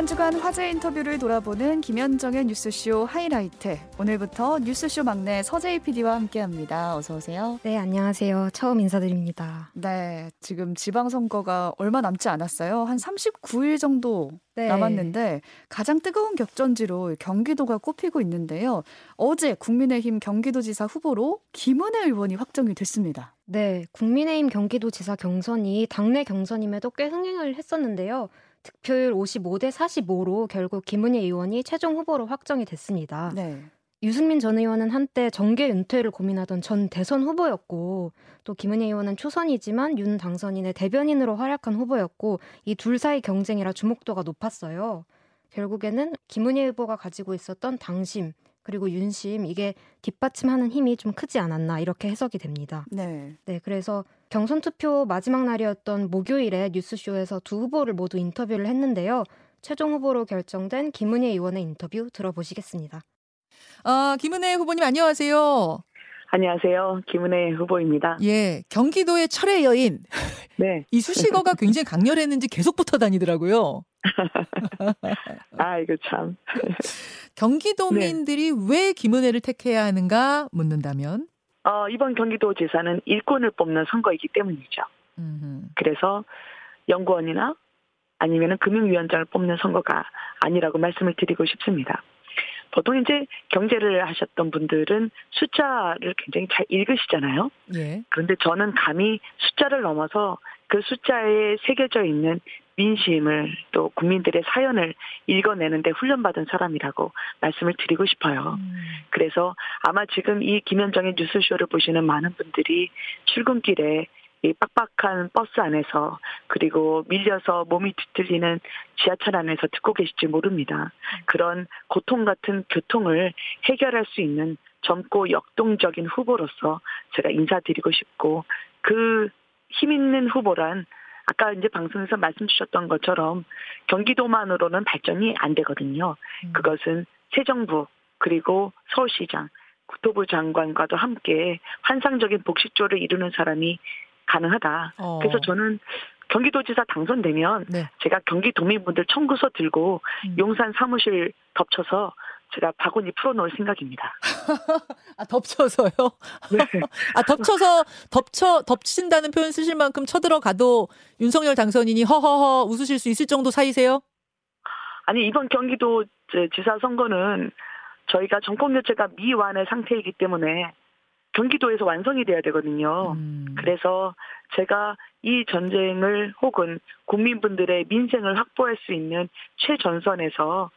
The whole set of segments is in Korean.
한 주간 화제 인터뷰를 돌아보는 김현정의 뉴스쇼 하이라이트. 오늘부터 뉴스쇼 막내 서재희 PD와 함께합니다. 어서 오세요. 네, 안녕하세요. 처음 인사드립니다. 네, 지금 지방선거가 얼마 남지 않았어요. 한 39일 정도 네. 남았는데 가장 뜨거운 격전지로 경기도가 꼽히고 있는데요. 어제 국민의힘 경기도지사 후보로 김은혜 의원이 확정이 됐습니다. 네, 국민의힘 경기도지사 경선이 당내 경선임에도 꽤 흥행을 했었는데요. 득표율 55대 45로 결국 김은희 의원이 최종 후보로 확정이 됐습니다. 네. 유승민 전 의원은 한때 정계 은퇴를 고민하던 전 대선 후보였고 또 김은희 의원은 초선이지만 윤 당선인의 대변인으로 활약한 후보였고 이 둘 사이 경쟁이라 주목도가 높았어요. 결국에는 김은희 후보가 가지고 있었던 당심 그리고 윤심 이게 뒷받침하는 힘이 좀 크지 않았나 이렇게 해석이 됩니다. 네. 네, 그래서 경선 투표 마지막 날이었던 목요일에 뉴스쇼에서 두 후보를 모두 인터뷰를 했는데요. 최종 후보로 결정된 김은혜 의원의 인터뷰 들어보시겠습니다. 아, 김은혜 후보님 안녕하세요. 안녕하세요. 김은혜 후보입니다. 예, 경기도의 철의 여인. 네. 이 수식어가 굉장히 강렬했는지 계속 붙어 다니더라고요. 아, 이거 참. 경기도민들이 네. 왜 김은혜를 택해야 하는가 묻는다면? 어, 이번 경기도지사는 일꾼을 뽑는 선거이기 때문이죠. 음흠. 그래서 연구원이나 아니면 금융위원장을 뽑는 선거가 아니라고 말씀을 드리고 싶습니다. 보통 이제 경제를 하셨던 분들은 숫자를 굉장히 잘 읽으시잖아요. 예. 그런데 저는 감히 숫자를 넘어서 그 숫자에 새겨져 있는 민심을 또 국민들의 사연을 읽어내는데 훈련받은 사람이라고 말씀을 드리고 싶어요. 음. 그래서 아마 지금 이 김현정의 뉴스쇼를 보시는 많은 분들이 출근길에 이 빡빡한 버스 안에서 그리고 밀려서 몸이 뒤틀리는 지하철 안에서 듣고 계실지 모릅니다. 그런 고통 같은 교통을 해결할 수 있는 젊고 역동적인 후보로서 제가 인사드리고 싶고 그 힘 있는 후보란 아까 이제 방송에서 말씀 주셨던 것처럼 경기도만으로는 발전이 안 되거든요. 음. 그것은 새 정부 그리고 서울시장 국토부 장관과도 함께 환상적인 복식조를 이루는 사람이 가능하다. 어. 그래서 저는 경기도지사 당선되면 네. 제가 경기도민분들 청구서 들고 음. 용산 사무실 덮쳐서 제가 바구니 풀어놓을 생각입니다. 아 덮쳐서요? 네. 아 덮쳐서 덮쳐 덮친다는 표현 쓰실 만큼 쳐들어가도 윤석열 당선인이 허허허 웃으실 수 있을 정도 사이세요? 아니 이번 경기도 지사 선거는 저희가 정권 교체가 미완의 상태이기 때문에 경기도에서 완성이 돼야 되거든요. 음. 그래서 제가 이 전쟁을 혹은 국민분들의 민생을 확보할 수 있는 최전선에서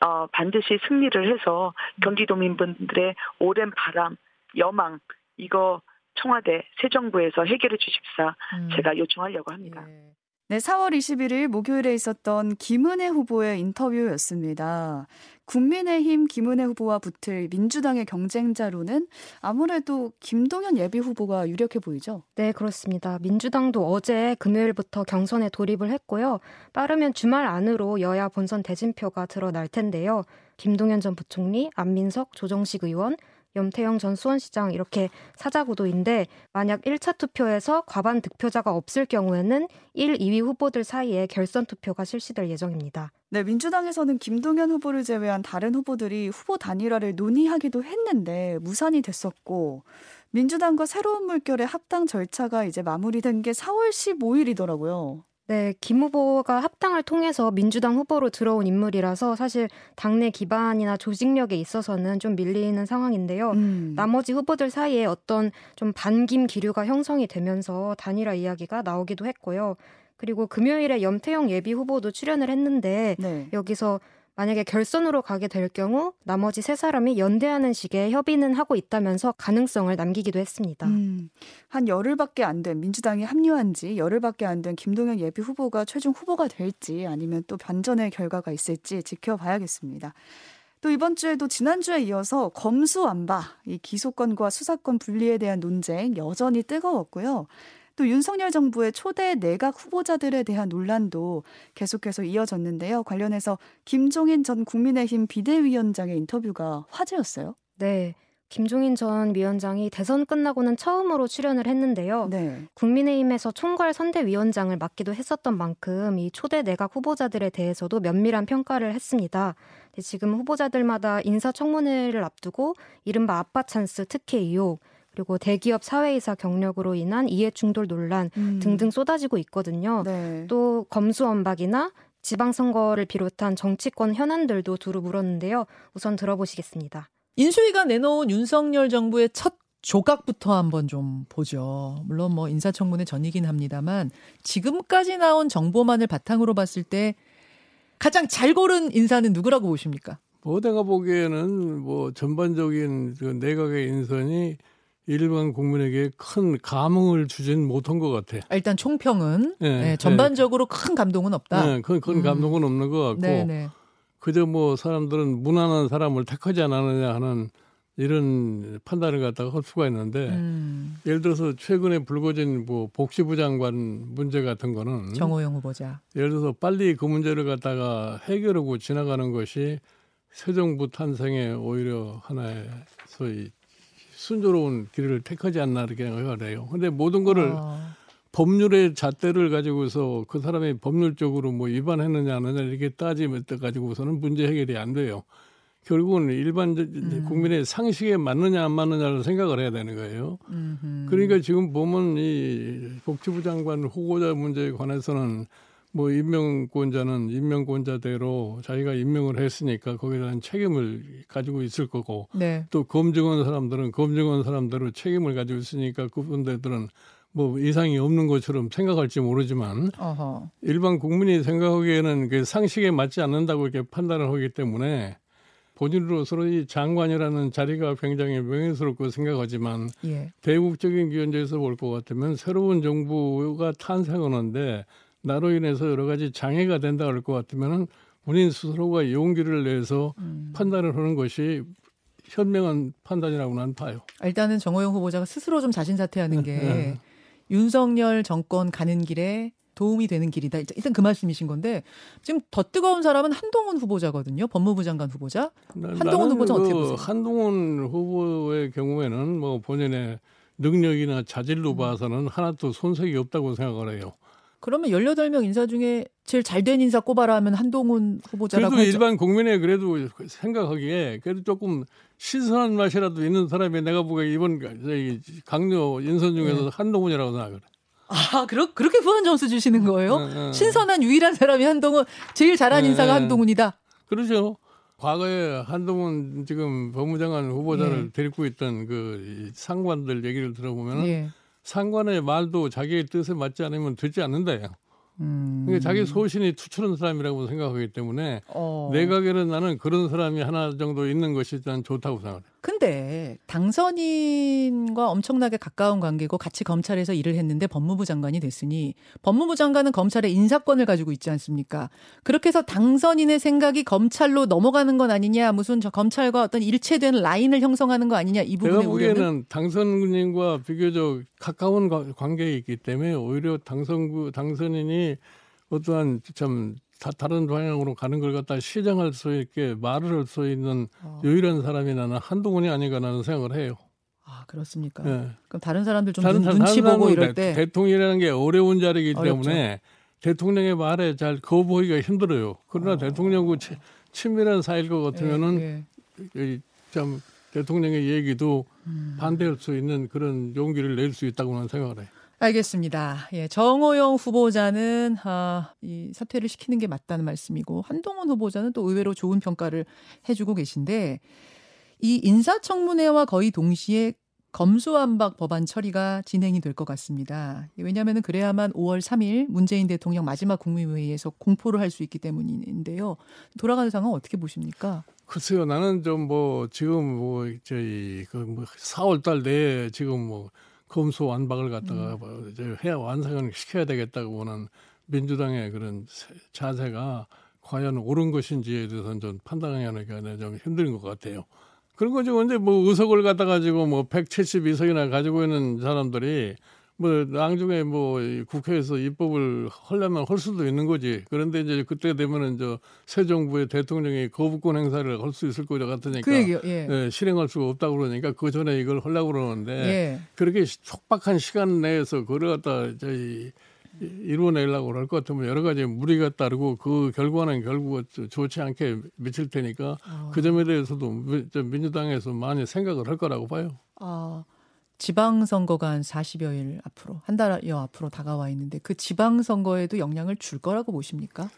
어, 반드시 승리를 해서 경기도민분들의 오랜 바람, 여망 이거 청와대 새 정부에서 해결해 주십사 음. 제가 요청하려고 합니다. 예. 네, 4월 21일 목요일에 있었던 김은혜 후보의 인터뷰였습니다. 국민의힘 김은혜 후보와 붙을 민주당의 경쟁자로는 아무래도 김동연 예비 후보가 유력해 보이죠? 네, 그렇습니다. 민주당도 어제 금요일부터 경선에 돌입을 했고요. 빠르면 주말 안으로 여야 본선 대진표가 드러날 텐데요. 김동연 전 부총리, 안민석, 조정식 의원, 염태영 전 수원시장 이렇게 사자구도인데 만약 1차 투표에서 과반 득표자가 없을 경우에는 1, 2위 후보들 사이에 결선 투표가 실시될 예정입니다. 네, 민주당에서는 김동연 후보를 제외한 다른 후보들이 후보 단일화를 논의하기도 했는데 무산이 됐었고 민주당과 새로운 물결의 합당 절차가 이제 마무리된 게 4월 15일이더라고요. 네, 김 후보가 합당을 통해서 민주당 후보로 들어온 인물이라서 사실 당내 기반이나 조직력에 있어서는 좀 밀리는 상황인데요. 음. 나머지 후보들 사이에 어떤 좀 반김 기류가 형성이 되면서 단일화 이야기가 나오기도 했고요. 그리고 금요일에 염태영 예비 후보도 출연을 했는데 네. 여기서 만약에 결선으로 가게 될 경우 나머지 세 사람이 연대하는 식의 협의는 하고 있다면서 가능성을 남기기도 했습니다. 음, 한 열흘밖에 안 된 민주당이 합류한 지 열흘밖에 안 된 김동연 예비 후보가 최종 후보가 될지 아니면 또 반전의 결과가 있을지 지켜봐야겠습니다. 또 이번 주에도 지난주에 이어서 검수완박, 이 기소권과 수사권 분리에 대한 논쟁 여전히 뜨거웠고요. 또 윤석열 정부의 초대 내각 후보자들에 대한 논란도 계속해서 이어졌는데요. 관련해서 김종인 전 국민의힘 비대위원장의 인터뷰가 화제였어요. 네. 김종인 전 위원장이 대선 끝나고는 처음으로 출연을 했는데요. 네. 국민의힘에서 총괄 선대위원장을 맡기도 했었던 만큼 이 초대 내각 후보자들에 대해서도 면밀한 평가를 했습니다. 지금 후보자들마다 인사청문회를 앞두고 이른바 아빠 찬스 특혜 의혹 그리고 대기업 사회이사 경력으로 인한 이해 충돌 논란 음. 등등 쏟아지고 있거든요. 네. 또 검수언박이나 지방선거를 비롯한 정치권 현안들도 두루 물었는데요. 우선 들어보시겠습니다. 인수위가 내놓은 윤석열 정부의 첫 조각부터 한번 좀 보죠. 물론 뭐 인사청문회 전이긴 합니다만 지금까지 나온 정보만을 바탕으로 봤을 때 가장 잘 고른 인사는 누구라고 보십니까? 뭐 내가 보기에는 뭐 전반적인 그 내각의 인선이 일반 국민에게 큰 감흥을 주진 못한 것 같아. 아, 일단 총평은 네, 네, 전반적으로 네. 큰 감동은 없다. 네, 큰, 큰 음. 감동은 없는 것 같고 네, 네. 그저 뭐 사람들은 무난한 사람을 택하지 않았느냐 하는 이런 판단을 갖다가 할 수가 있는데 음. 예를 들어서 최근에 불거진 뭐 복지부 장관 문제 같은 거는 정호영 후보자 예를 들어서 빨리 그 문제를 갖다가 해결하고 지나가는 것이 새 정부 탄생에 오히려 하나의 소위 순조로운 길을 택하지 않나 이렇게 생각을 해요. 근데 모든 거를 아. 법률의 잣대를 가지고서 그 사람이 법률적으로 뭐 위반했느냐 안 했느냐 이렇게 따지면 때 가지고서는 문제 해결이 안 돼요. 결국은 일반 음. 국민의 상식에 맞느냐 안 맞느냐를 생각을 해야 되는 거예요. 음흠. 그러니까 지금 보면 이 복지부 장관 후보자 문제에 관해서는 뭐 임명권자는 임명권자대로 자기가 임명을 했으니까 거기에 대한 책임을 가지고 있을 거고 네. 또 검증한 사람들은 검증한 사람대로 책임을 가지고 있으니까 그분들은 뭐 이상이 없는 것처럼 생각할지 모르지만 어허. 일반 국민이 생각하기에는 그 상식에 맞지 않는다고 이렇게 판단을 하기 때문에 본인으로서 이 장관이라는 자리가 굉장히 명예스럽고 생각하지만 예. 대국적인 기원제에서 볼 것 같으면 새로운 정부가 탄생하는데 나로 인해서 여러 가지 장애가 된다 그럴 것 같으면은 본인 스스로가 용기를 내서 음. 판단을 하는 것이 현명한 판단이라고 난 봐요. 일단은 정호영 후보자가 스스로 좀 자신 사퇴하는 게 네. 윤석열 정권 가는 길에 도움이 되는 길이다. 일단 그 말씀이신 건데 지금 더 뜨거운 사람은 한동훈 후보자거든요. 법무부 장관 후보자. 한동훈 후보자 그 어떻게 보세요? 한동훈 후보의 경우에는 뭐 본인의 능력이나 자질로 음. 봐서는 하나도 손색이 없다고 생각을 해요. 그러면 18명 인사 중에 제일 잘 된 인사 꼽아라 하면 한동훈 후보자라고 그래도 했죠. 일반 국민의 그래도 생각하기에 그래도 조금 신선한 맛이라도 있는 사람이 내가 보기에 이번 강요 인선 중에서 네. 한동훈이라고 생각을 해. 아, 그렇, 그렇게 후한 점수 주시는 거예요? 네, 네. 신선한 유일한 사람이 한동훈, 제일 잘한 네, 인사가 한동훈이다. 그렇죠. 과거에 한동훈 지금 법무장관 후보자를 네. 데리고 있던 그 상관들 얘기를 들어보면 네. 상관의 말도 자기의 뜻에 맞지 않으면 듣지 않는다요. 음. 그러니까 자기 소신이 투철한 사람이라고 생각하기 때문에 어. 내각에는 나는 그런 사람이 하나 정도 있는 것이 난 좋다고 생각해요. 근데 당선인과 엄청나게 가까운 관계고 같이 검찰에서 일을 했는데 법무부 장관이 됐으니 법무부 장관은 검찰의 인사권을 가지고 있지 않습니까? 그렇게 해서 당선인의 생각이 검찰로 넘어가는 건 아니냐, 무슨 저 검찰과 어떤 일체된 라인을 형성하는 거 아니냐 이 부분에 내가 보기에는 당선인과 비교적 가까운 관계에 있기 때문에 오히려 당선구 당선인이 어떠한 참 다, 다른 방향으로 가는 걸 갖다 시정할 수 있게 말을 할 수 있는 어. 유일한 사람이 나는 한동훈이 아닌가 나는 생각을 해요. 아 그렇습니까? 네. 그럼 다른 사람들 좀 다른, 눈, 치 보고 이럴 때 대통령이라는 게 어려운 자리이기 어렵죠. 때문에 대통령의 말에 잘 거부하기가 힘들어요. 그러나 어. 대통령과 치, 친밀한 사이일 것 같으면은 예, 예. 참 대통령의 얘기도 음. 반대할 수 있는 그런 용기를 낼 수 있다고는 생각을 해요. 알겠습니다. 예, 정호영 후보자는 아, 이 사퇴를 시키는 게 맞다는 말씀이고 한동훈 후보자는 또 의외로 좋은 평가를 해주고 계신데 이 인사청문회와 거의 동시에 검수완박 법안 처리가 진행이 될 것 같습니다. 왜냐하면 그래야만 5월 3일 문재인 대통령 마지막 국무회의에서 공포를 할 수 있기 때문인데요. 돌아가는 상황 어떻게 보십니까? 글쎄요, 나는 좀 뭐 지금 뭐 저희 그뭐 4월 달 내에 지금 뭐 검수 완박을 갖다가 음. 뭐 해야 완성을 시켜야 되겠다고 하는 민주당의 그런 자세가 과연 옳은 것인지에 대해서는 좀 판단하기가 좀 힘든 것 같아요. 그런 거지 근데 뭐 의석을 갖다 가지고 뭐 172석이나 가지고 있는 사람들이 뭐 나중에 뭐 국회에서 입법을 하려면 할 수도 있는 거지. 그런데 이제 그때 되면은 저새 정부의 대통령이 거부권 행사를 할 수 있을 것 같으니까 그 얘기요, 예. 예, 실행할 수가 없다고 그러니까 그 전에 이걸 하려고 그러는데 예. 그렇게 촉박한 시간 내에서 그걸 갖다 저희 이루어내려고 할 것 같으면 여러 가지 무리가 따르고 그 결과는 결국 좋지 않게 미칠 테니까 어. 그 점에 대해서도 민주당에서 많이 생각을 할 거라고 봐요. 어. 지방선거가 한 40여일 앞으로 한 달여 앞으로 다가와 있는데 그 지방선거에도 영향을 줄 거라고 보십니까?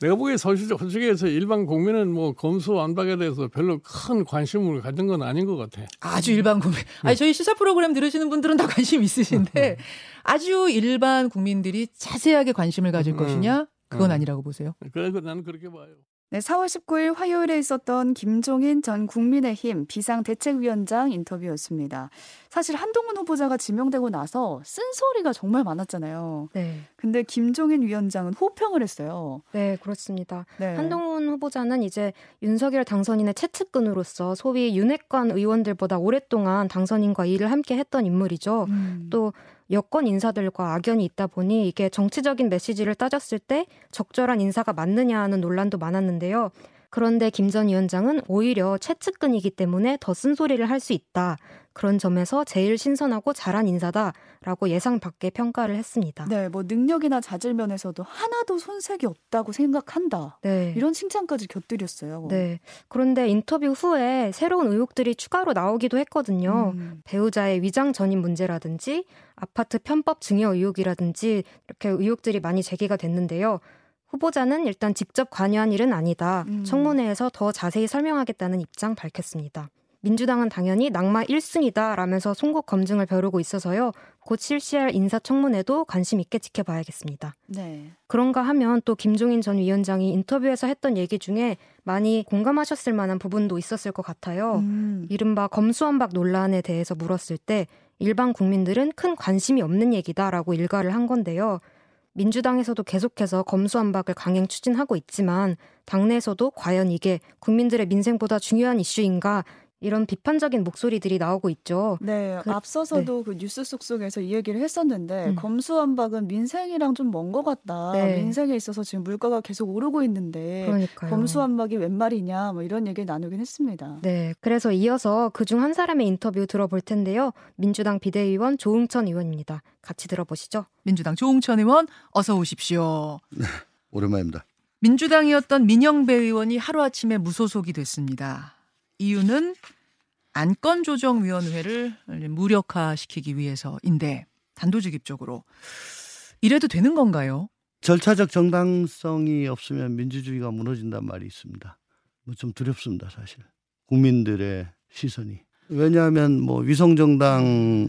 내가 보기에 솔직해서 일반 국민은 뭐 검수 완박에 대해서 별로 큰 관심을 가진 건 아닌 것 같아. 아주 일반 국민. 아니 저희 시사 프로그램 들으시는 분들은 다 관심 있으신데 아주 일반 국민들이 자세하게 관심을 가질 음, 것이냐? 그건 음. 아니라고 보세요. 그래서 나는 그렇게 봐요. 네, 4월 19일 화요일에 있었던 김종인 전 국민의힘 비상대책위원장 인터뷰였습니다. 사실 한동훈 후보자가 지명되고 나서 쓴소리가 정말 많았잖아요. 네. 근데 김종인 위원장은 호평을 했어요. 네, 그렇습니다. 네. 한동훈 후보자는 이제 윤석열 당선인의 채측근으로서 소위 윤핵관 의원들보다 오랫동안 당선인과 일을 함께 했던 인물이죠. 음. 또 여권 인사들과 악연이 있다 보니 이게 정치적인 메시지를 따졌을 때 적절한 인사가 맞느냐 하는 논란도 많았는데요. 그런데 김 전 위원장은 오히려 최측근이기 때문에 더 쓴소리를 할 수 있다. 그런 점에서 제일 신선하고 잘한 인사다라고 예상 밖의 평가를 했습니다. 네, 뭐 능력이나 자질 면에서도 하나도 손색이 없다고 생각한다. 네. 이런 칭찬까지 곁들였어요. 네. 그런데 인터뷰 후에 새로운 의혹들이 추가로 나오기도 했거든요. 음. 배우자의 위장 전입 문제라든지 아파트 편법 증여 의혹이라든지 이렇게 의혹들이 많이 제기가 됐는데요. 후보자는 일단 직접 관여한 일은 아니다. 음. 청문회에서 더 자세히 설명하겠다는 입장 밝혔습니다. 민주당은 당연히 낙마 1순위다 라면서 송곳 검증을 벼르고 있어서요. 곧 실시할 인사청문회도 관심 있게 지켜봐야겠습니다. 네. 그런가 하면 또 김종인 전 위원장이 인터뷰에서 했던 얘기 중에 많이 공감하셨을 만한 부분도 있었을 것 같아요. 음. 이른바 검수완박 논란에 대해서 물었을 때 일반 국민들은 큰 관심이 없는 얘기다라고 일가를 한 건데요. 민주당에서도 계속해서 검수완박을 강행 추진하고 있지만 당내에서도 과연 이게 국민들의 민생보다 중요한 이슈인가 이런 비판적인 목소리들이 나오고 있죠. 네, 그, 앞서서도 네. 그 뉴스 속 속에서 이 얘기를 했었는데 음. 검수완박은 민생이랑 좀 먼 것 같다. 네. 민생에 있어서 지금 물가가 계속 오르고 있는데 그러니까요. 검수완박이 웬 말이냐 뭐 이런 얘기를 나누긴 했습니다. 네, 그래서 이어서 그중 한 사람의 인터뷰 들어볼 텐데요. 민주당 비대위원 조응천 의원입니다. 같이 들어보시죠. 민주당 조응천 의원 어서 오십시오. 네, 오랜만입니다. 민주당이었던 민영배 의원이 하루아침에 무소속이 됐습니다. 이유는 안건조정위원회를 무력화시키기 위해서인데 단도직입적으로 이래도 되는 건가요? 절차적 정당성이 없으면 민주주의가 무너진단 말이 있습니다. 뭐 좀 두렵습니다, 사실. 국민들의 시선이. 왜냐하면 뭐 위성 정당에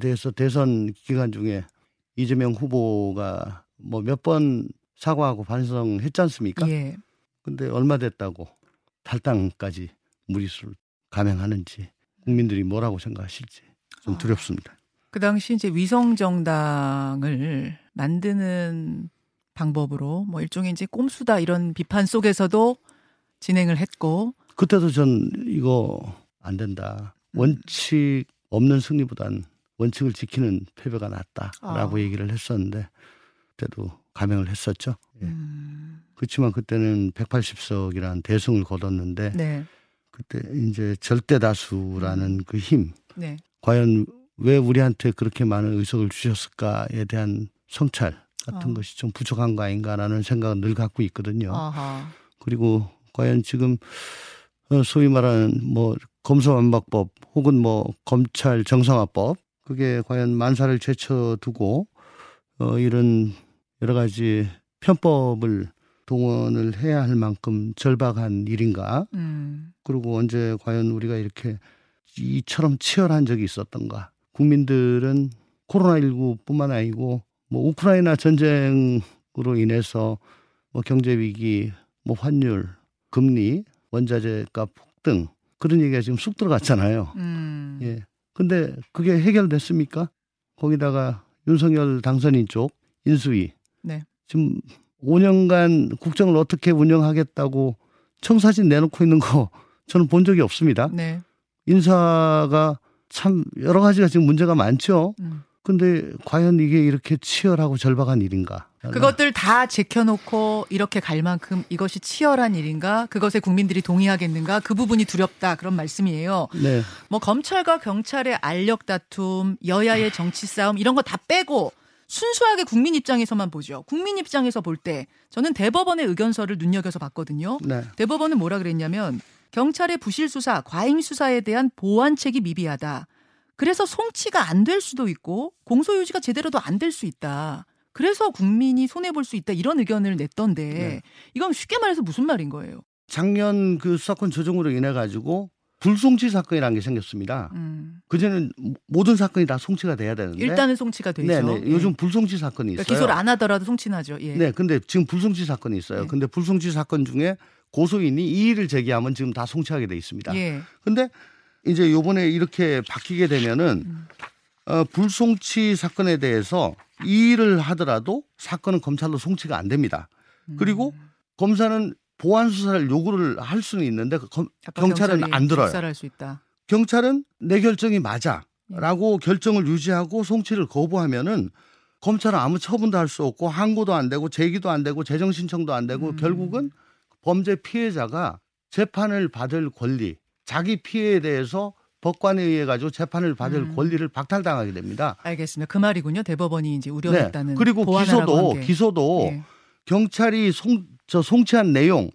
대해서 대선 기간 중에 이재명 후보가 뭐 몇 번 사과하고 반성했지 않습니까? 예. 근데 얼마 됐다고 탈당까지 무리수를 감행하는지 국민들이 뭐라고 생각하실지 좀 아. 두렵습니다. 그 당시 이제 위성 정당을 만드는 방법으로 뭐 일종의 이제 꼼수다 이런 비판 속에서도 진행을 했고 그때도 전 이거 안 된다. 원칙 없는 승리보단 원칙을 지키는 패배가 낫다라고 아. 얘기를 했었는데 그때도 감행을 했었죠. 예. 음. 그렇지만 그때는 180석이라는 대승을 거뒀는데 네. 그때 이제 절대 다수라는 음. 그 힘. 네. 과연 왜 우리한테 그렇게 많은 의석을 주셨을까에 대한 성찰 같은 어. 것이 좀 부족한 거 아닌가라는 생각을 늘 갖고 있거든요. 아하. 그리고 과연 지금 어, 소위 말하는 뭐 검소완박법 혹은 뭐 검찰 정상화법 그게 과연 만사를 제쳐두고 어 이런 여러 가지 편법을 동원을 해야 할 만큼 절박한 일인가? 음. 그리고 언제 과연 우리가 이렇게 이처럼 치열한 적이 있었던가? 국민들은 코로나19뿐만 아니고 뭐 우크라이나 전쟁으로 인해서 뭐 경제 위기, 뭐 환율, 금리, 원자재 값 폭등 그런 얘기가 지금 쑥 들어갔잖아요. 음. 예. 근데 그게 해결됐습니까? 거기다가 윤석열 당선인 쪽 인수위 네. 지금 5년간 국정을 어떻게 운영하겠다고 청사진 내놓고 있는 거 저는 본 적이 없습니다. 네. 인사가 참 여러 가지가 지금 문제가 많죠. 음. 근데 과연 이게 이렇게 치열하고 절박한 일인가? 그것들 다 제켜놓고 이렇게 갈 만큼 이것이 치열한 일인가? 그것에 국민들이 동의하겠는가? 그 부분이 두렵다. 그런 말씀이에요. 네. 뭐 검찰과 경찰의 알력 다툼, 여야의 정치 싸움 이런 거 다 빼고 순수하게 국민 입장에서만 보죠. 국민 입장에서 볼 때 저는 대법원의 의견서를 눈여겨서 봤거든요. 네. 대법원은 뭐라 그랬냐면 경찰의 부실 수사, 과잉 수사에 대한 보완책이 미비하다. 그래서 송치가 안 될 수도 있고 공소 유지가 제대로도 안 될 수 있다. 그래서 국민이 손해 볼 수 있다 이런 의견을 냈던데 네. 이건 쉽게 말해서 무슨 말인 거예요? 작년 그 수사권 조정으로 인해 가지고 불송치 사건이라는 게 생겼습니다. 음. 그전에는 모든 사건이 다 송치가 돼야 되는데 일단은 송치가 되죠. 네네. 네. 요즘 불송치 사건이 그러니까 있어요. 기소를 안 하더라도 송치나죠. 예. 네, 근데 지금 불송치 사건이 있어요. 예. 근데 불송치 사건 중에 고소인이 이의를 제기하면 지금 다 송치하게 돼 있습니다. 예. 근데 이제 요번에 이렇게 바뀌게 되면은 음. 어, 불송치 사건에 대해서 이의를 하더라도 사건은 검찰로 송치가 안 됩니다. 그리고 음. 검사는 보안 수사를 요구를 할 수는 있는데 그 검, 경찰은 안 들어요. 경찰은 내 결정이 맞아라고 예. 결정을 유지하고 송치를 거부하면은 검찰은 아무 처분도 할 수 없고 항고도 안 되고 제기도 안 되고 재정 신청도 안 되고 음. 결국은 범죄 피해자가 재판을 받을 권리, 자기 피해에 대해서 법관에 의해 가지고 재판을 받을 음. 권리를 박탈당하게 됩니다. 알겠습니다. 그 말이군요. 대법원이 이제 우려했다는. 네. 그리고 기소도 기소도 예. 경찰이 송, 저 송치한 내용에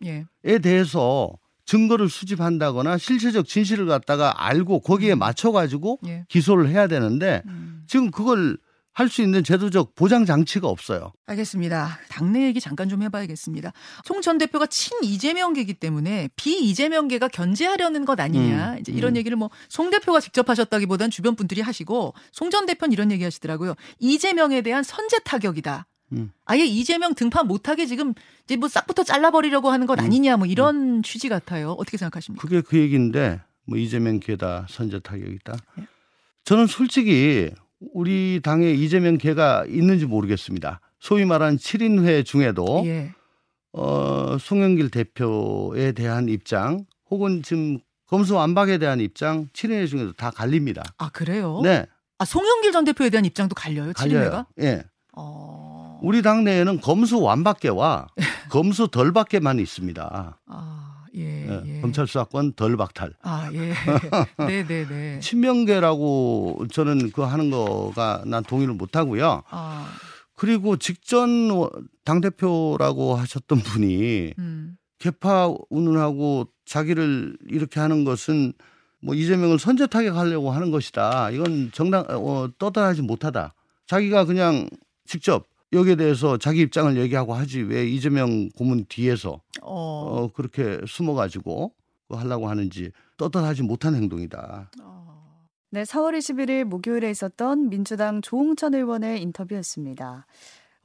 예. 대해서 증거를 수집한다거나 실체적 진실을 갖다가 알고 거기에 음. 맞춰 가지고 예. 기소를 해야 되는데 음. 지금 그걸 할수 있는 제도적 보장 장치가 없어요. 알겠습니다. 당내 얘기 잠깐 좀 해봐야겠습니다. 총전 대표가 친 이재명계이기 때문에 비 이재명계가 견제하려는 것 아니냐. 음, 이제 이런 음. 얘기를 뭐 송 대표가 직접 하셨다기보단 주변 분들이 하시고 송 전 대표는 이런 얘기 하시더라고요. 이재명에 대한 선제 타격이다. 음. 아예 이재명 등판 못하게 지금 이제 뭐 싹부터 잘라버리려고 하는 것 음. 아니냐 뭐 이런 음. 취지 같아요. 어떻게 생각하십니까? 그게 그 얘기인데 뭐 이재명 계다 선제 타격이다. 예? 저는 솔직히 우리 당에 이재명 개가 있는지 모르겠습니다. 소위 말하는 7인회 중에도 예. 어, 송영길 대표에 대한 입장 혹은 지금 검수완박에 대한 입장 7인회 중에도 다 갈립니다. 아 그래요? 네. 아 송영길 전 대표에 대한 입장도 갈려요? 7인회가? 예. 어... 우리 당내에는 검수 완박계와 검수 덜박계만 있습니다. 아... 예, 예, 예. 검찰 수사권 덜 박탈. 아, 예. 네, 네, 네. 친명계라고 저는 그 하는 거가 난 동의를 못 하고요. 아. 그리고 직전 당 대표라고 하셨던 분이 음. 개파 운운하고 자기를 이렇게 하는 것은 뭐 이재명을 선제 타격하려고 하는 것이다. 이건 정당 어, 떠들하지 못하다. 자기가 그냥 직접 여기에 대해서 자기 입장을 얘기하고 하지 왜 이재명 고문 뒤에서 어, 어 그렇게 숨어가지고 하려고 하는지 떳떳하지 못한 행동이다. 어. 네, 4월 21일 목요일에 있었던 민주당 조홍천 의원의 인터뷰였습니다.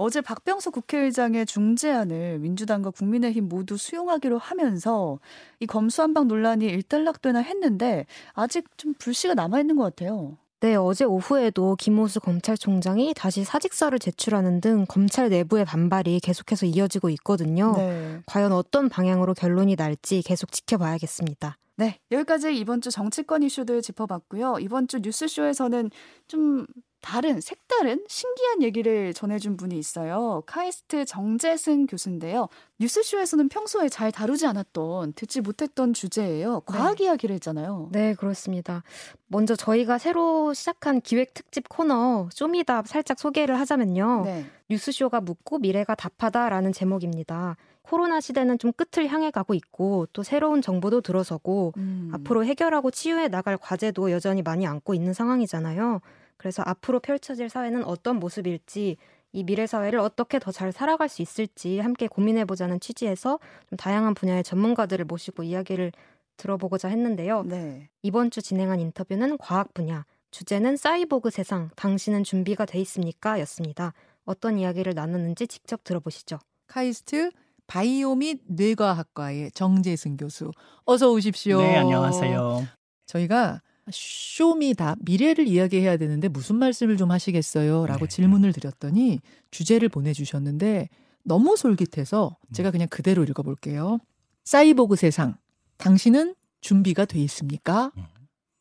어제 박병수 국회의장의 중재안을 민주당과 국민의힘 모두 수용하기로 하면서 이 검수한박 논란이 일단락되나 했는데 아직 좀 불씨가 남아 있는 것 같아요. 네, 어제 오후에도 김호수 검찰총장이 다시 사직서를 제출하는 등 검찰 내부의 반발이 계속해서 이어지고 있거든요. 네. 과연 어떤 방향으로 결론이 날지 계속 지켜봐야겠습니다. 네, 여기까지 이번 주 정치권 이슈들 짚어봤고요. 이번 주 뉴스쇼에서는 좀 다른 색다른 신기한 얘기를 전해준 분이 있어요. 카이스트 정재승 교수인데요. 뉴스쇼에서는 평소에 잘 다루지 않았던 듣지 못했던 주제예요. 과학 네. 이야기를 했잖아요. 네, 그렇습니다. 먼저 저희가 새로 시작한 기획 특집 코너 쇼미답 살짝 소개를 하자면요. 네. 뉴스쇼가 묻고 미래가 답하다라는 제목입니다. 코로나 시대는 좀 끝을 향해 가고 있고 또 새로운 정보도 들어서고 음. 앞으로 해결하고 치유해 나갈 과제도 여전히 많이 안고 있는 상황이잖아요. 그래서 앞으로 펼쳐질 사회는 어떤 모습일지 이 미래 사회를 어떻게 더 잘 살아갈 수 있을지 함께 고민해 보자는 취지에서 좀 다양한 분야의 전문가들을 모시고 이야기를 들어보고자 했는데요. 네. 이번 주 진행한 인터뷰는 과학 분야, 주제는 사이보그 세상, 당신은 준비가 돼 있습니까? 였습니다. 어떤 이야기를 나눴는지 직접 들어보시죠. 카이스트 바이오 및 뇌과학과의 정재승 교수. 어서 오십시오. 네, 안녕하세요. 저희가 쇼미다 미래를 이야기해야 되는데 무슨 말씀을 좀 하시겠어요? 라고 네. 질문을 드렸더니 주제를 보내주셨는데 너무 솔깃해서 제가 그냥 그대로 읽어볼게요. 사이보그 세상, 당신은 준비가 돼 있습니까? 음.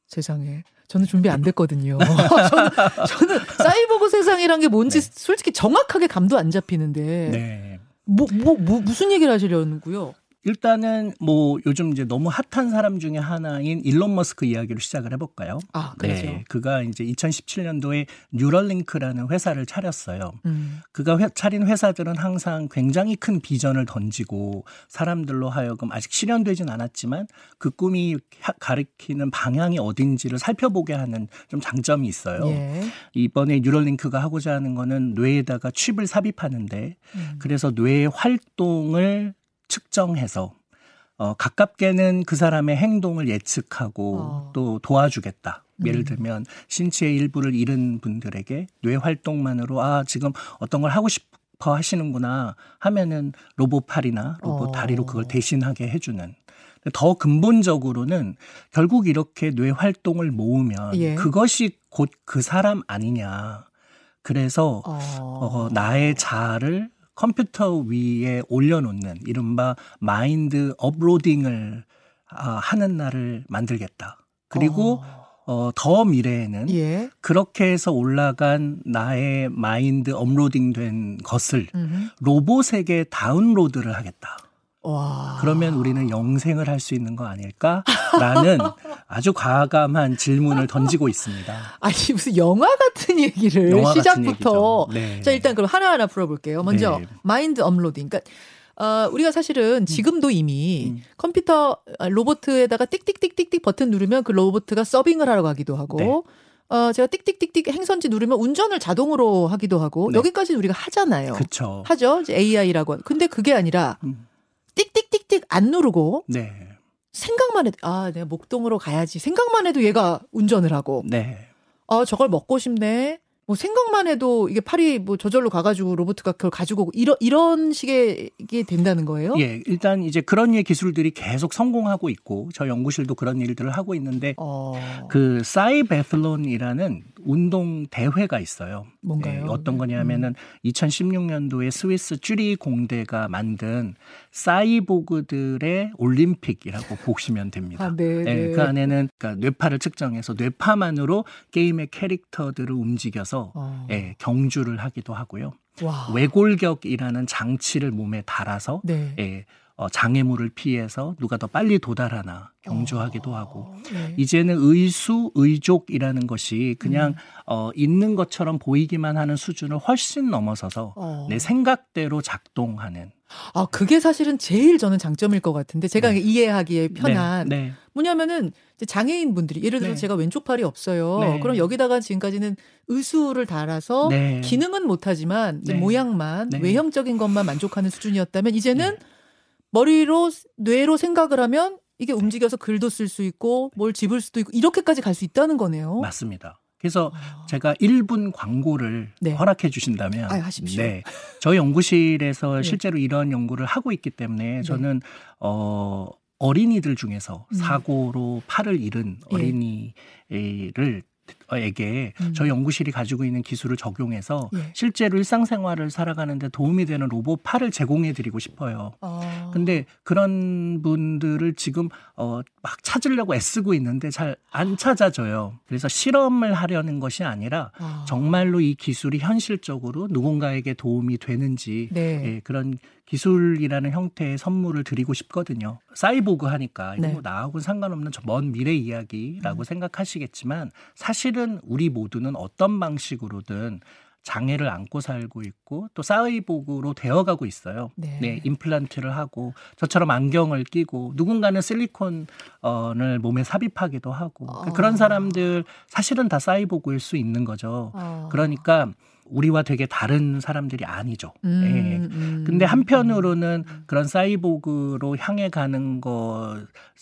세상에. 저는 준비 안 됐거든요. 저는, 저는 사이버그 세상이란 게 뭔지 네. 솔직히 정확하게 감도 안 잡히는데. 네. 뭐, 뭐, 뭐, 무슨 얘기를 하시려는고요? 일단은 뭐 요즘 이제 너무 핫한 사람 중에 하나인 일론 머스크 이야기로 시작을 해볼까요? 아, 그렇죠. 네, 그가 이제 2017년도에 뉴럴링크라는 회사를 차렸어요. 음. 그가 회, 차린 회사들은 항상 굉장히 큰 비전을 던지고 사람들로 하여금 아직 실현되진 않았지만 그 꿈이 가리키는 방향이 어딘지를 살펴보게 하는 좀 장점이 있어요. 예. 이번에 뉴럴링크가 하고자 하는 거는 뇌에다가 칩을 삽입하는데 음. 그래서 뇌의 활동을 측정해서 어, 가깝게는 그 사람의 행동을 예측하고 어. 또 도와주겠다. 예를 음. 들면 신체의 일부를 잃은 분들에게 뇌 활동만으로 아 지금 어떤 걸 하고 싶어 하시는구나 하면은 로봇 팔이나 로봇 어. 다리로 그걸 대신하게 해주는 더 근본적으로는 결국 이렇게 뇌 활동을 모으면 예. 그것이 곧 그 사람 아니냐. 그래서 어. 어, 나의 자아를 컴퓨터 위에 올려놓는 이른바 mind uploading을 아, 하는 날을 만들겠다. 그리고 어. 어, 더 미래에는 예. 그렇게 해서 올라간 나의 mind uploading 된 것을 음흠. 로봇에게 다운로드를 하겠다. 와. 그러면 우리는 영생을 할 수 있는 거 아닐까라는 아주 과감한 질문을 던지고 있습니다. 아니 무슨 영화 같은 얘기를 영화 시작부터 같은 네. 자 일단 그럼 하나하나 풀어볼게요. 먼저 네. 마인드 업로딩. 그러니까 어, 우리가 사실은 음. 지금도 이미 음. 컴퓨터 아, 로보트에다가 띡띡띡띡띡 버튼 누르면 그 로보트가 서빙을 하러 가기도 하고 네. 어, 제가 띡띡띡띡 행선지 누르면 운전을 자동으로 하기도 하고 네. 여기까지 우리가 하잖아요. 그쵸. 하죠. AI라고. 근데 그게 아니라 음. 띡띡띡띡 안 누르고 네. 생각만 해도 아 내가 목동으로 가야지 생각만 해도 얘가 운전을 하고 네. 아 저걸 먹고 싶네 뭐 생각만 해도 이게 팔이 뭐 저절로 가가지고 로봇가 그걸 가지고 오고 이런 이런 식의 게 된다는 거예요? 예, 일단 이제 그런 예 기술들이 계속 성공하고 있고 저 연구실도 그런 일들을 하고 있는데 어... 그 사이베슬론이라는 운동 대회가 있어요. 뭔가요? 예, 어떤 거냐면은 음. 2016년도에 스위스 쭈리 공대가 만든 사이보그들의 올림픽이라고 보시면 됩니다. 아, 네, 예, 네. 그 안에는 그러니까 뇌파를 측정해서 뇌파만으로 게임의 캐릭터들을 움직여서 어. 예, 경주를 하기도 하고요. 와. 외골격이라는 장치를 몸에 달아서 네. 예, 어, 장애물을 피해서 누가 더 빨리 도달하나 경주하기도 어. 하고 네. 이제는 의수 의족이라는 것이 그냥 음. 어, 있는 것처럼 보이기만 하는 수준을 훨씬 넘어서서 어. 내 생각대로 작동하는 아 그게 사실은 제일 저는 장점일 것 같은데 제가 네. 이해하기에 편한 네. 네. 뭐냐면은 장애인 분들이 예를 들어 네. 제가 왼쪽 팔이 없어요. 네. 그럼 여기다가 지금까지는 의수를 달아서 네. 기능은 못하지만 네. 모양만 네. 외형적인 것만 만족하는 수준이었다면 이제는 네. 머리로 뇌로 생각을 하면 이게 움직여서 글도 쓸 수 있고 뭘 집을 수도 있고 이렇게까지 갈 수 있다는 거네요. 맞습니다. 그래서 아. 제가 1분 광고를 네. 허락해 주신다면 아, 하십시오. 네. 저희 연구실에서 네. 실제로 이런 연구를 하고 있기 때문에 저는 어 어린이들 중에서 음. 사고로 팔을 잃은 예. 어린이를 에게 음. 저희 연구실이 가지고 있는 기술을 적용해서 예. 실제로 일상생활을 살아가는데 도움이 되는 로봇 팔을 제공해 드리고 싶어요. 아. 근데 그런 분들을 지금 어, 막 찾으려고 애쓰고 있는데 잘 안 찾아져요. 그래서 실험을 하려는 것이 아니라 아. 정말로 이 기술이 현실적으로 누군가에게 도움이 되는지 네. 예, 그런 기술이라는 형태의 선물을 드리고 싶거든요. 사이보그 하니까 이거 네. 뭐 나하고는 상관없는 먼 미래 이야기라고 음. 생각하시겠지만 사실은 우리 모두는 어떤 방식으로든 장애를 안고 살고 있고 또 사이보그로 되어가고 있어요. 네. 네. 임플란트를 하고 저처럼 안경을 끼고 누군가는 실리콘을 몸에 삽입하기도 하고 어. 그런 사람들 사실은 다 사이보그일 수 있는 거죠. 어. 그러니까 우리와 되게 다른 사람들이 아니죠. 음, 예. 음, 근데 한편으로는 음. 그런 사이보그로 향해 가는 거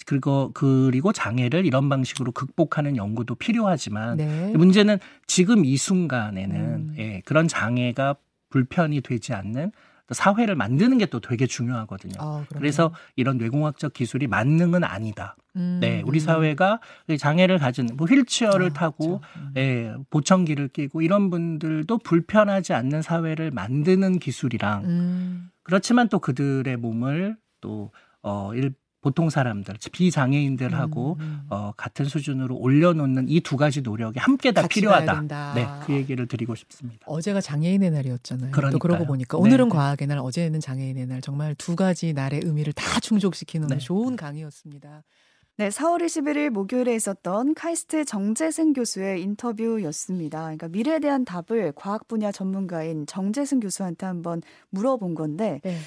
그리고 그리고 장애를 이런 방식으로 극복하는 연구도 필요하지만 네. 문제는 지금 이 순간에는 음. 예, 그런 장애가 불편이 되지 않는 사회를 만드는 게 또 되게 중요하거든요. 아, 그래서 이런 뇌공학적 기술이 만능은 아니다. 음, 네, 우리 음. 사회가 장애를 가진 뭐 휠체어를 아, 타고 그렇죠. 예, 보청기를 끼고 이런 분들도 불편하지 않는 사회를 만드는 기술이랑 음. 그렇지만 또 그들의 몸을 또 어, 일, 보통 사람들, 비장애인들하고 음, 음. 어, 같은 수준으로 올려놓는 이 두 가지 노력이 함께 다 필요하다. 네, 그 얘기를 드리고 싶습니다. 어제가 장애인의 날이었잖아요. 그러니까요. 또 그러고 보니까 오늘은 네. 과학의 날, 어제는 장애인의 날. 정말 두 가지 날의 의미를 다 충족시키는 네. 좋은 강의였습니다. 네, 4월 21일 목요일에 있었던 카이스트 정재승 교수의 인터뷰였습니다. 그러니까 미래에 대한 답을 과학 분야 전문가인 정재승 교수한테 한번 물어본 건데 네.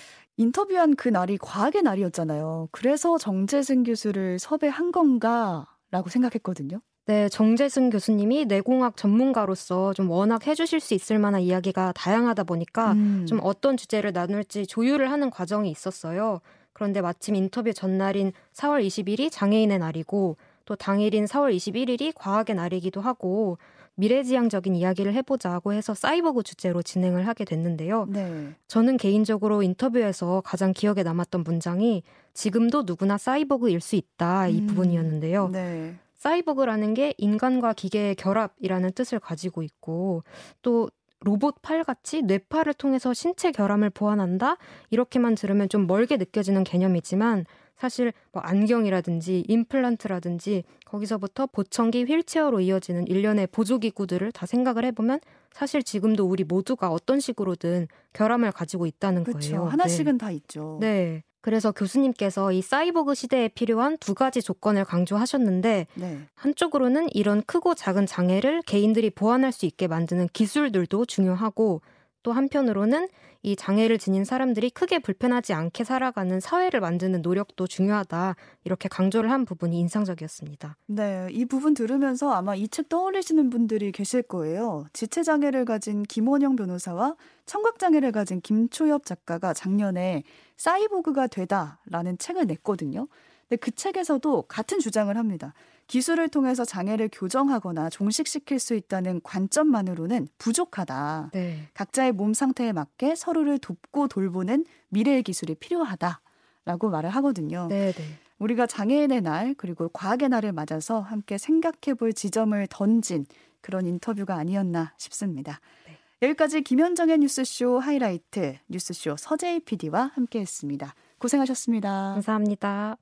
인터뷰한 그 날이 과학의 날이었잖아요. 그래서 정재승 교수를 섭외한 건가라고 생각했거든요. 네, 정재승 교수님이 내공학 전문가로서 좀 워낙 해주실 수 있을 만한 이야기가 다양하다 보니까 음. 좀 어떤 주제를 나눌지 조율을 하는 과정이 있었어요. 그런데 마침 인터뷰 전날인 4월 20일이 장애인의 날이고 또 당일인 4월 21일이 과학의 날이기도 하고 미래지향적인 이야기를 해보자고 해서 사이버그 주제로 진행을 하게 됐는데요. 네. 저는 개인적으로 인터뷰에서 가장 기억에 남았던 문장이 지금도 누구나 사이버그일 수 있다 이 음. 부분이었는데요. 네. 사이버그라는 게 인간과 기계의 결합이라는 뜻을 가지고 있고 또 로봇 팔같이 뇌파를 통해서 신체 결함을 보완한다? 이렇게만 들으면 좀 멀게 느껴지는 개념이지만 사실 뭐 안경이라든지 임플란트라든지 거기서부터 보청기 휠체어로 이어지는 일련의 보조기구들을 다 생각을 해보면 사실 지금도 우리 모두가 어떤 식으로든 결함을 가지고 있다는 그쵸, 거예요. 하나씩은 네. 다 있죠. 네. 그래서 교수님께서 이 사이보그 시대에 필요한 두 가지 조건을 강조하셨는데 네. 한쪽으로는 이런 크고 작은 장애를 개인들이 보완할 수 있게 만드는 기술들도 중요하고 또 한편으로는 이 장애를 지닌 사람들이 크게 불편하지 않게 살아가는 사회를 만드는 노력도 중요하다. 이렇게 강조를 한 부분이 인상적이었습니다. 네, 이 부분 들으면서 아마 이 책 떠올리시는 분들이 계실 거예요. 지체 장애를 가진 김원영 변호사와 청각 장애를 가진 김초엽 작가가 작년에 사이보그가 되다라는 책을 냈거든요. 근데 그 책에서도 같은 주장을 합니다. 기술을 통해서 장애를 교정하거나 종식시킬 수 있다는 관점만으로는 부족하다. 네. 각자의 몸 상태에 맞게 서로를 돕고 돌보는 미래의 기술이 필요하다라고 말을 하거든요. 네, 네. 우리가 장애인의 날 그리고 과학의 날을 맞아서 함께 생각해 볼 지점을 던진 그런 인터뷰가 아니었나 싶습니다. 네. 여기까지 김현정의 뉴스쇼 하이라이트 뉴스쇼 서재희 PD와 함께했습니다. 고생하셨습니다. 감사합니다.